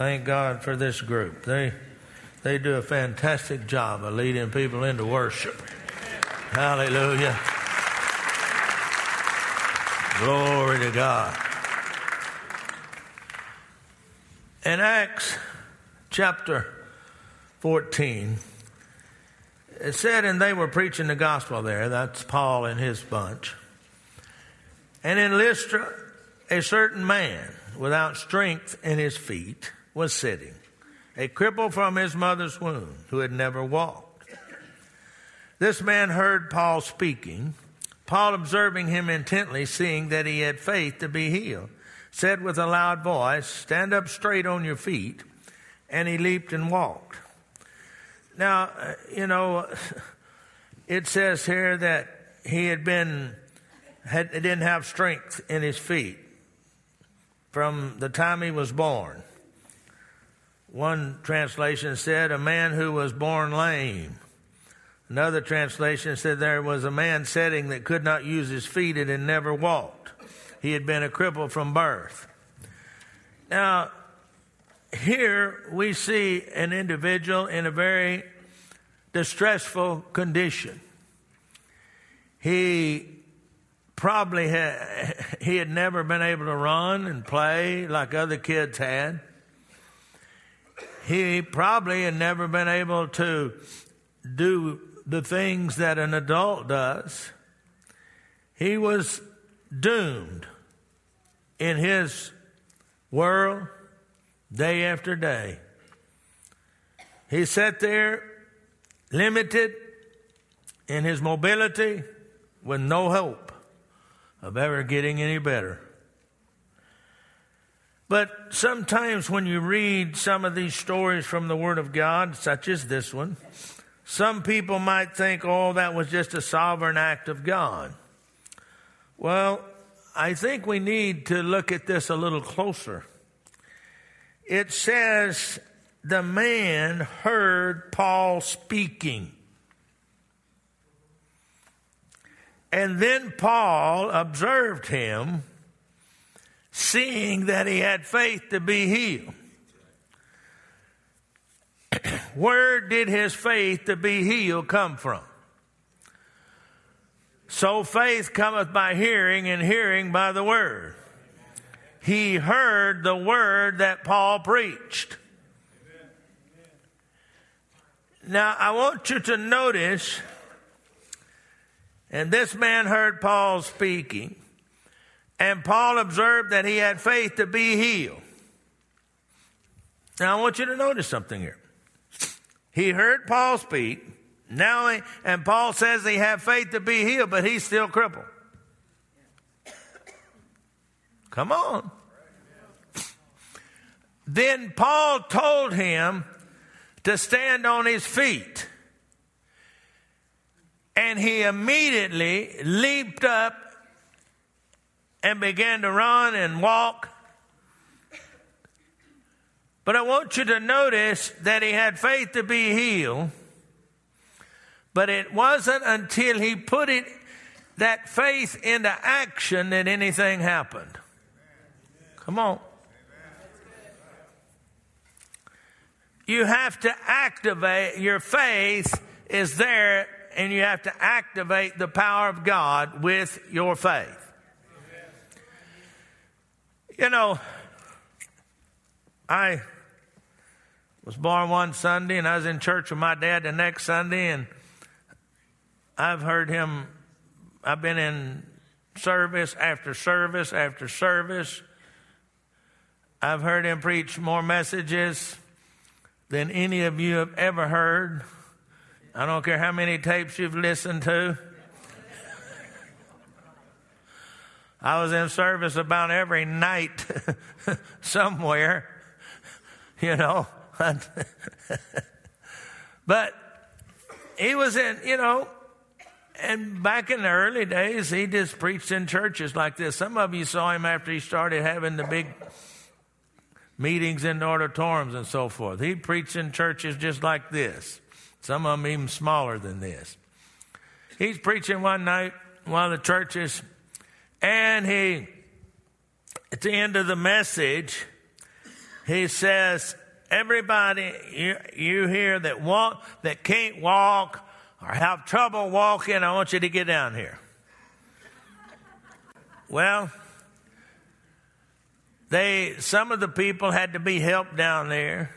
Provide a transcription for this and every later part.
Thank God for this group. They, they do a fantastic job of leading people into worship. Hallelujah. Glory to God. In Acts chapter 14, it said, and they were preaching the gospel there. That's Paul and his bunch. And in Lystra, a certain man without strength in his feet was sitting, a cripple from his mother's womb who had never walked. This man heard Paul speaking. Paul, observing him intently, seeing that he had faith to be healed, said with a loud voice, Stand up straight on your feet. And he leaped and walked. Now, uh, you know, it says here that he had been, had, didn't have strength in his feet from the time he was born. One translation said, a man who was born lame. Another translation said there was a man sitting that could not use his feet and had never walked. He had been a cripple from birth. Now, here we see an individual in a very distressful condition. He probably had, he had never been able to run and play like other kids had. He probably had never been able to do the things that an adult does. He was doomed in his world day after day. He sat there limited in his mobility with no hope of ever getting any better. But sometimes when you read some of these stories from the Word of God, such as this one, some people might think, oh, that was just a sovereign act of God. Well, I think we need to look at this a little closer it says the man heard Paul speaking. And then Paul observed him, seeing that he had faith to be healed. Where did his faith to be healed come from? So faith cometh by hearing, and hearing by the word he heard the word that Paul preached. Now, I want you to notice, and this man heard Paul speaking, and Paul observed that he had faith to be healed. Now, I want you to notice something here. He heard Paul speak. Now, he, and Paul says he had faith to be healed, but he's still crippled. Come on. Then Paul told him to stand on his feet. And he immediately leaped up and began to run and walk. But I want you to notice that he had faith to be healed. But it wasn't until he put it, that faith into action that anything happened. Come on. You have to activate, your faith is there, and you have to activate the power of God with your faith. You know, I was born one Sunday and I was in church with my dad the next Sunday, and I've heard him, I've been in service after service after service I've heard him preach more messages than any of you have ever heard. I don't care how many tapes you've listened to. I was in service about every night somewhere, you know. but he was in, you know, and back in the early days, he just preached in churches like this. Some of you saw him after he started having the big meetings in the auditoriums and so forth. He preached in churches just like this, some of them even smaller than this. He's preaching one night, of the churches, and he, at the end of the message, he says, everybody you, you here that walk, that can't walk or have trouble walking, I want you to get down here. Well, they, some of the people had to be helped down there.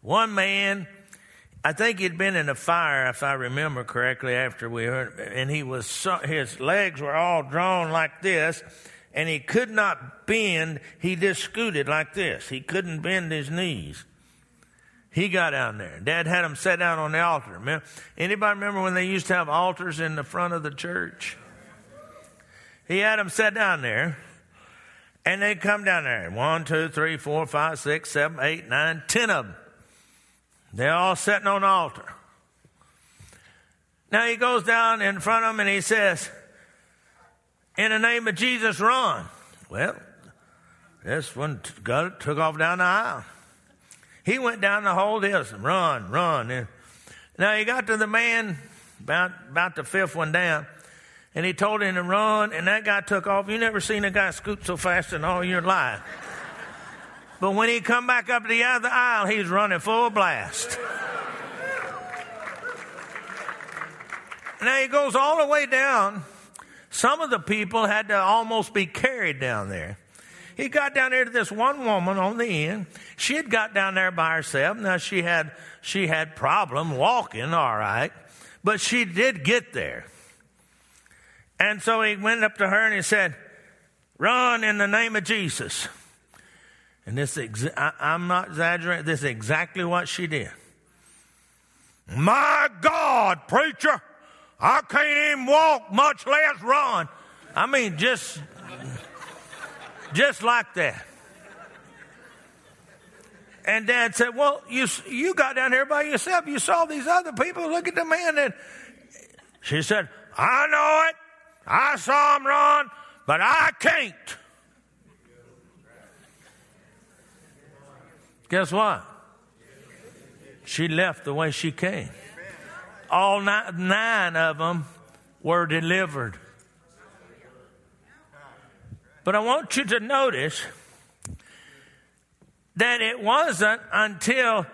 One man, I think he'd been in a fire, if I remember correctly, after we heard, and he was, his legs were all drawn like this, and he could not bend. He just scooted like this. He couldn't bend his knees. He got down there. Dad had him set down on the altar. Anybody remember when they used to have altars in the front of the church? He had him set down there. And they come down there. One, two, three, four, five, six, seven, eight, nine, ten of them. They're all sitting on the altar. Now he goes down in front of them and he says, In the name of Jesus, run. Well, this one got, took off down the aisle. He went down the whole distance, run, run. And now he got to the man, about, about the fifth one down, and he told him to run, and that guy took off. You never seen a guy scoot so fast in all your life. But when he come back up the other aisle, he's running full blast. Now he goes all the way down. Some of the people had to almost be carried down there. He got down there to this one woman on the end. She had got down there by herself. Now she had she had problem walking, all right, but she did get there. And so he went up to her and he said, Run in the name of Jesus. And this, I, I'm not exaggerating, this is exactly what she did. My God, preacher, I can't even walk, much less run. I mean, just, just like that. And dad said, Well, you, you got down here by yourself. You saw these other people. Look at the man. And she said, I know it. I saw him run, but I can't. Guess what? She left the way she came. All nine, of them were delivered. But I want you to notice that it wasn't until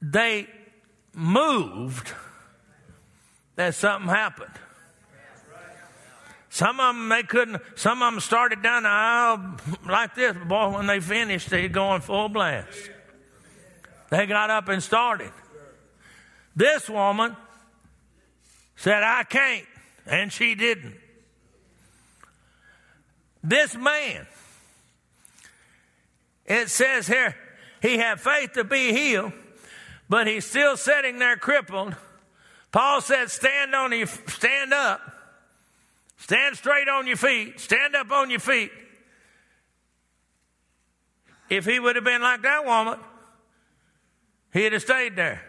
they moved that something happened. Some of them they couldn't. Some of them started down the aisle like this. Boy, when they finished, they going full blast. They got up and started. This woman said, "I can't," and she didn't. This man, it says here, he had faith to be healed, but he's still sitting there crippled. Paul said, "Stand on you, stand up." Stand straight on your feet. Stand up on your feet. If he would have been like that woman, he'd have stayed there.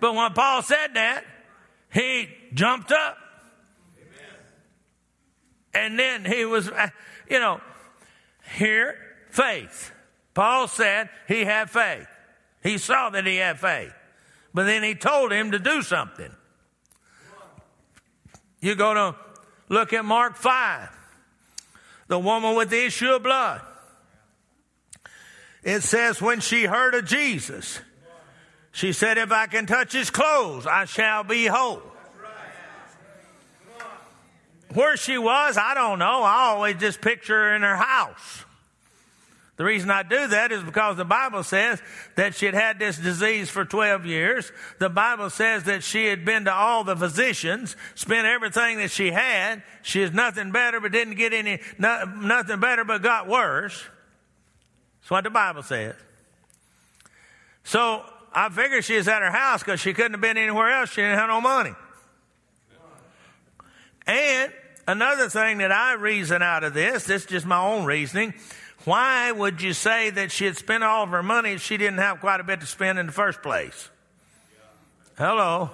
But when Paul said that, he jumped up. And then he was, uh, you know, here, faith. Paul said he had faith. He saw that he had faith. But then he told him to do something. You go to look at Mark 5, the woman with the issue of blood. It says, when she heard of Jesus, she said, If I can touch his clothes, I shall be whole. Where she was, I don't know. I always just picture her in her house. The reason I do that is because the Bible says that she had had this disease for 12 years. The Bible says that she had been to all the physicians, spent everything that she had. She is nothing better, but didn't get any, nothing better, but got worse. That's what the Bible says. So I figured she was at her house because she couldn't have been anywhere else. She didn't have no money. And another thing that I reason out of this, this is just my own reasoning, why would you say that she had spent all of her money if she didn't have quite a bit to spend in the first place? Hello.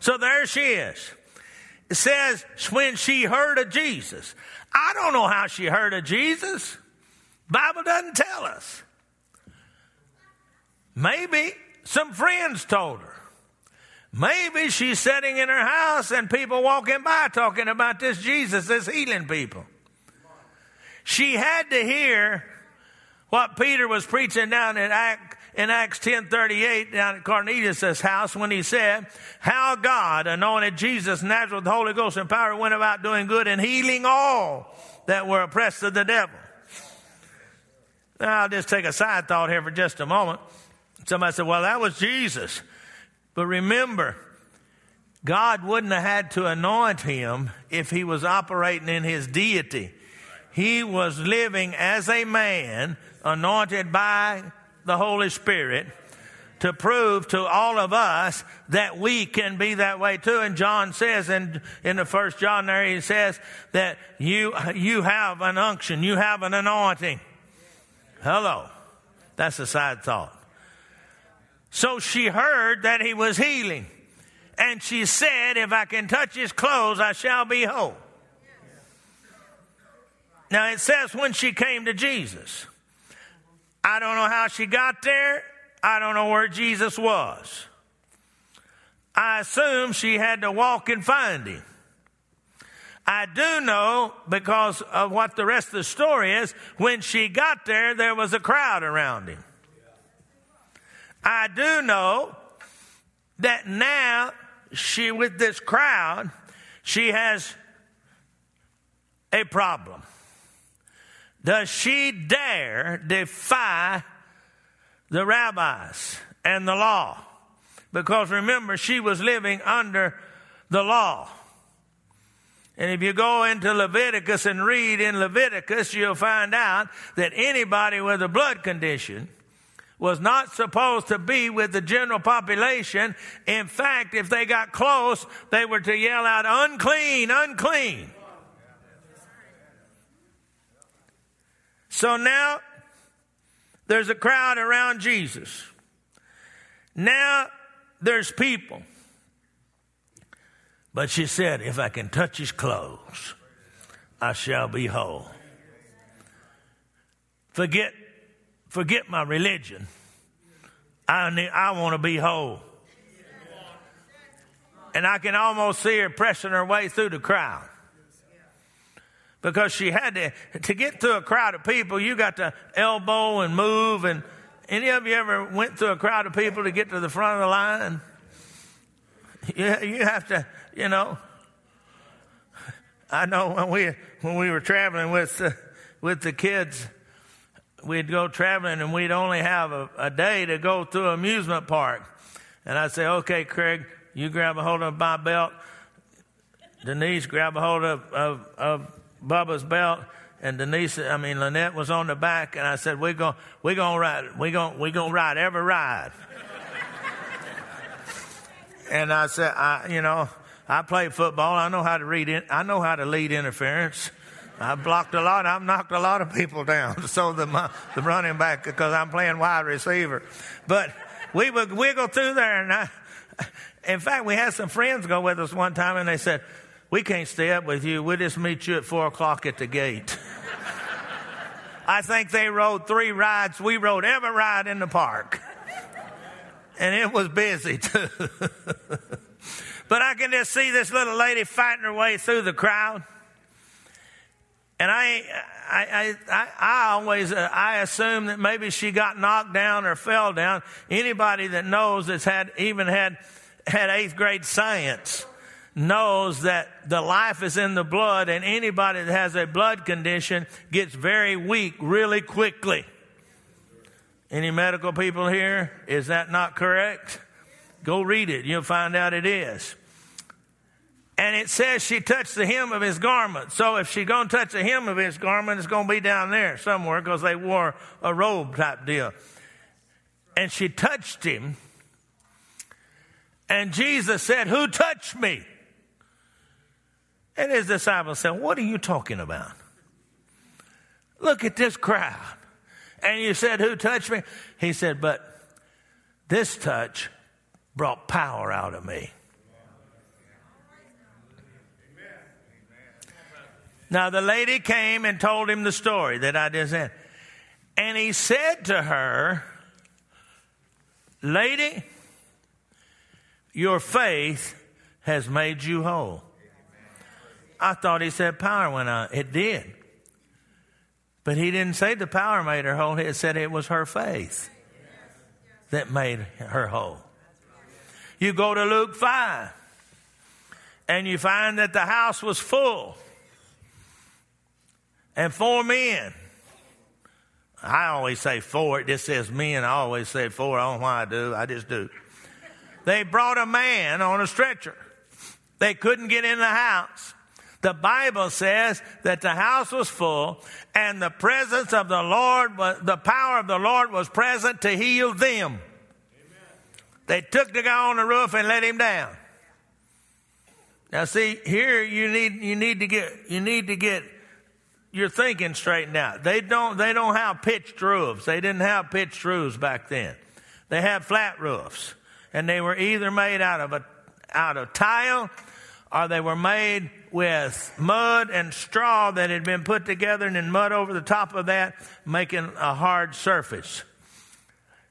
So there she is. It says when she heard of Jesus. I don't know how she heard of Jesus. Bible doesn't tell us. Maybe some friends told her. Maybe she's sitting in her house and people walking by talking about this Jesus that's healing people. She had to hear What Peter was preaching down in Acts, in Acts 10:38 down at Cornelius' house when he said, "How God anointed Jesus Nazareth with the Holy Ghost and power went about doing good and healing all that were oppressed of the devil." Now I'll just take a side thought here for just a moment. Somebody said, "Well, that was Jesus," but remember, God wouldn't have had to anoint him if he was operating in his deity. He was living as a man anointed by the Holy Spirit to prove to all of us that we can be that way too. And John says in, in the first John there, he says that you, you have an unction, you have an anointing. Hello. That's a side thought. So she heard that he was healing. And she said, If I can touch his clothes, I shall be whole. Now it says when she came to Jesus. I don't know how she got there. I don't know where Jesus was. I assume she had to walk and find him. I do know because of what the rest of the story is, when she got there, there was a crowd around him. I do know that now she, with this crowd, she has a problem. Does she dare defy the rabbis and the law? Because remember, she was living under the law. And if you go into Leviticus and read in Leviticus, you'll find out that anybody with a blood condition was not supposed to be with the general population. In fact, if they got close, they were to yell out, unclean, unclean. So now there's a crowd around Jesus. Now there's people. But she said, If I can touch his clothes, I shall be whole. Forget, forget my religion. I, need, I want to be whole. And I can almost see her pressing her way through the crowd because she had to to get through a crowd of people you got to elbow and move. And any of you ever went through a crowd of people to get to the front of the line? You, you have to you know. I know when we when we were traveling with with the kids we'd go traveling and we'd only have a, a day to go through an amusement park. And i'd say okay craig you grab a hold of my belt. Denise grab a hold of, of, of Bubba's belt, and Denise, I mean Lynette was on the back, and I said, "We're going, we're going to ride, we're going, we're going to ride every ride." and I said, I, you know, I play football. I know how to read it. I know how to lead interference. I've blocked a lot. I've knocked a lot of people down. So the the running back because I'm playing wide receiver, but we would wiggle through there, and I, in fact, we had some friends go with us one time, and they said, we can't stay up with you. We'll just meet you at four o'clock at the gate. I think they rode three rides. We rode every ride in the park. And it was busy too. but I can just see this little lady fighting her way through the crowd. And I, I, I, I always, uh, I assume that maybe she got knocked down or fell down. Anybody that knows that's had, even had, had eighth grade science knows that the life is in the blood, and anybody that has a blood condition gets very weak really quickly. Any medical people here? Is that not correct? Go read it. You'll find out it is. And it says she touched the hem of his garment. So if she's going to touch the hem of his garment, it's going to be down there somewhere because they wore a robe type deal. And she touched him. And Jesus said, Who touched me? And his disciples said, What are you talking about? Look at this crowd. And you said, Who touched me? He said, But this touch brought power out of me. Now the lady came and told him the story that I just said. And he said to her, Lady, your faith has made you whole. I thought he said power went out. It did. But he didn't say the power made her whole. He said it was her faith that made her whole. You go to Luke 5 and you find that the house was full and four men. I always say four. It just says men. I always say four. I don't know why I do. I just do. They brought a man on a stretcher. They couldn't get in the house. The Bible says that the house was full and the presence of the Lord, was, the power of the Lord was present to heal them. Amen. They took the guy on the roof and let him down. Now see, here you need, you need to get, you need to get your thinking straightened out. They don't, they don't have pitched roofs. They didn't have pitched roofs back then. They had flat roofs and they were either made out of a, out of tile or they were made with mud and straw that had been put together and then mud over the top of that, making a hard surface.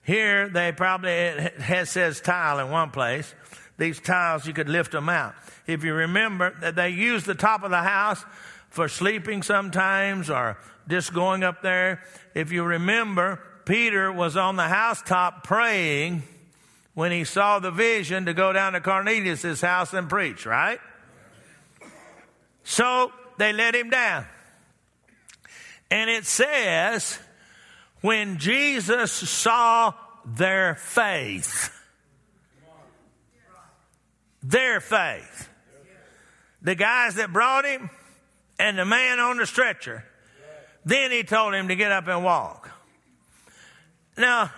Here, they probably, it says tile in one place. These tiles, you could lift them out. If you remember, that they used the top of the house for sleeping sometimes or just going up there. If you remember, Peter was on the housetop praying when he saw the vision to go down to Cornelius' house and preach, right? So they let him down. And it says, when Jesus saw their faith, their faith, the guys that brought him and the man on the stretcher, then he told him to get up and walk. Now,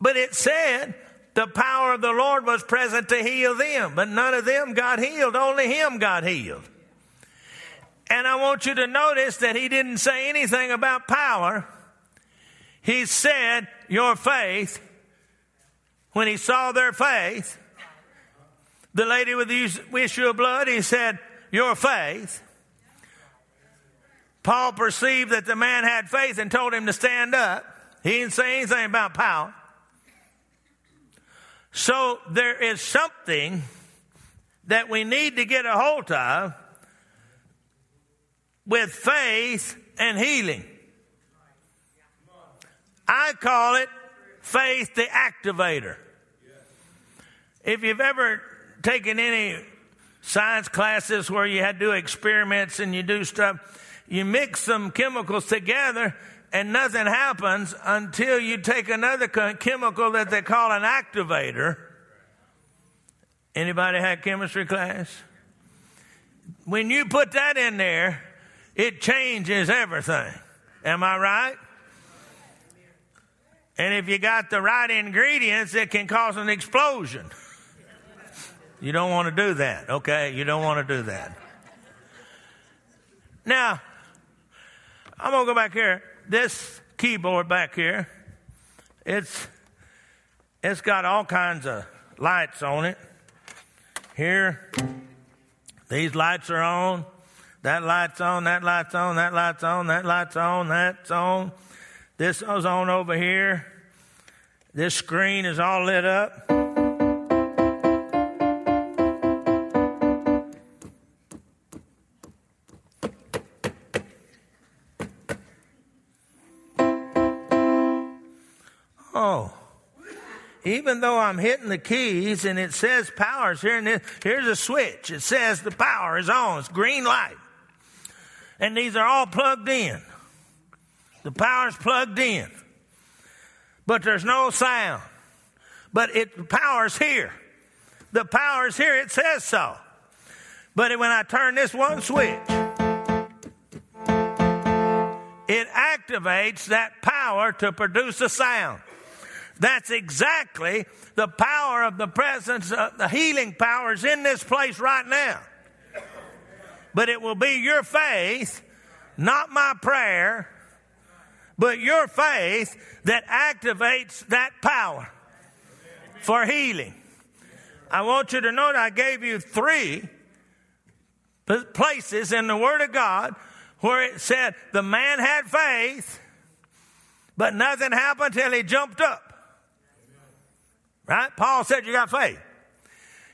but it said the power of the Lord was present to heal them, but none of them got healed. Only him got healed. And I want you to notice that he didn't say anything about power. He said, Your faith. When he saw their faith, the lady with the issue of blood, he said, Your faith. Paul perceived that the man had faith and told him to stand up. He didn't say anything about power. So there is something that we need to get a hold of with faith and healing. I call it faith the activator. If you've ever taken any science classes where you had to do experiments and you do stuff, you mix some chemicals together and nothing happens until you take another chemical that they call an activator. Anybody had chemistry class? When you put that in there, it changes everything. Am I right? And if you got the right ingredients, it can cause an explosion. You don't want to do that, okay? You don't want to do that. Now, I'm going to go back here this keyboard back here, it's it's got all kinds of lights on it. Here, these lights are on. That light's on, that light's on, that light's on, that light's on, that's on. This is on over here. This screen is all lit up. Oh, even though I'm hitting the keys and it says power's here and here's a switch. It says the power is on. It's green light. And these are all plugged in. The power's plugged in. But there's no sound. But it, the power's here. The power's here. It says so. But when I turn this one switch, it activates that power to produce a sound. That's exactly the power of the presence, of the healing powers in this place right now. But it will be your faith, not my prayer, but your faith that activates that power for healing. I want you to note I gave you three places in the Word of God where it said the man had faith, but nothing happened till he jumped up. Right? Paul said you got faith.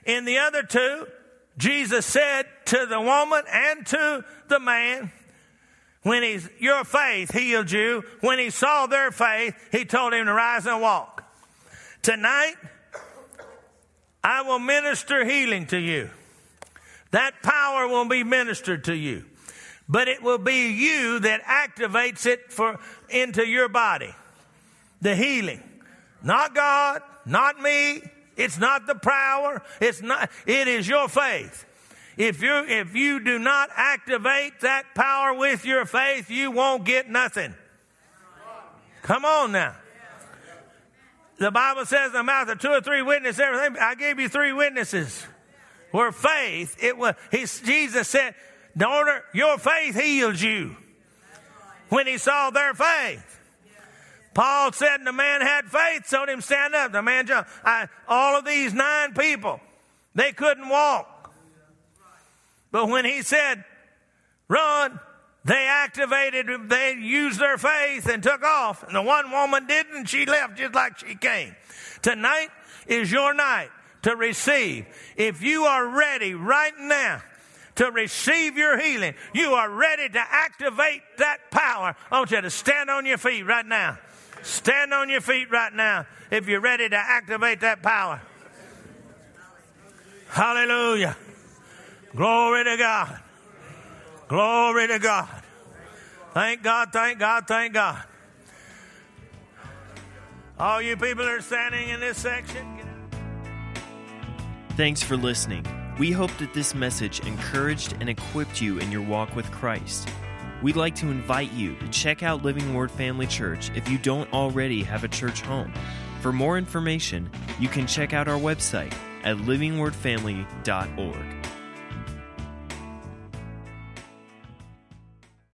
In the other two, Jesus said to the woman and to the man, When he's, your faith healed you. When he saw their faith, he told him to rise and walk. Tonight, I will minister healing to you. That power will be ministered to you. But it will be you that activates it for, into your body. The healing. Not God, not me. It's not the power. It's not, it is your faith. If you, if you do not activate that power with your faith, you won't get nothing. Come on now. The Bible says in the mouth of two or three witnesses, everything. I gave you three witnesses. Where faith, it was, he, Jesus said, daughter, your faith heals you. When he saw their faith. Paul said the man had faith, so him stand up. The man jumped. I, all of these nine people, they couldn't walk. But when he said, run, they activated, they used their faith and took off. And the one woman didn't. She left just like she came. Tonight is your night to receive. If you are ready right now to receive your healing, you are ready to activate that power. I want you to stand on your feet right now. Stand on your feet right now if you're ready to activate that power. Hallelujah. Glory to God. Glory to God. Thank God, thank God, thank God. All you people that are standing in this section. Thanks for listening. We hope that this message encouraged and equipped you in your walk with Christ. We'd like to invite you to check out Living Word Family Church if you don't already have a church home. For more information, you can check out our website at livingwordfamily.org.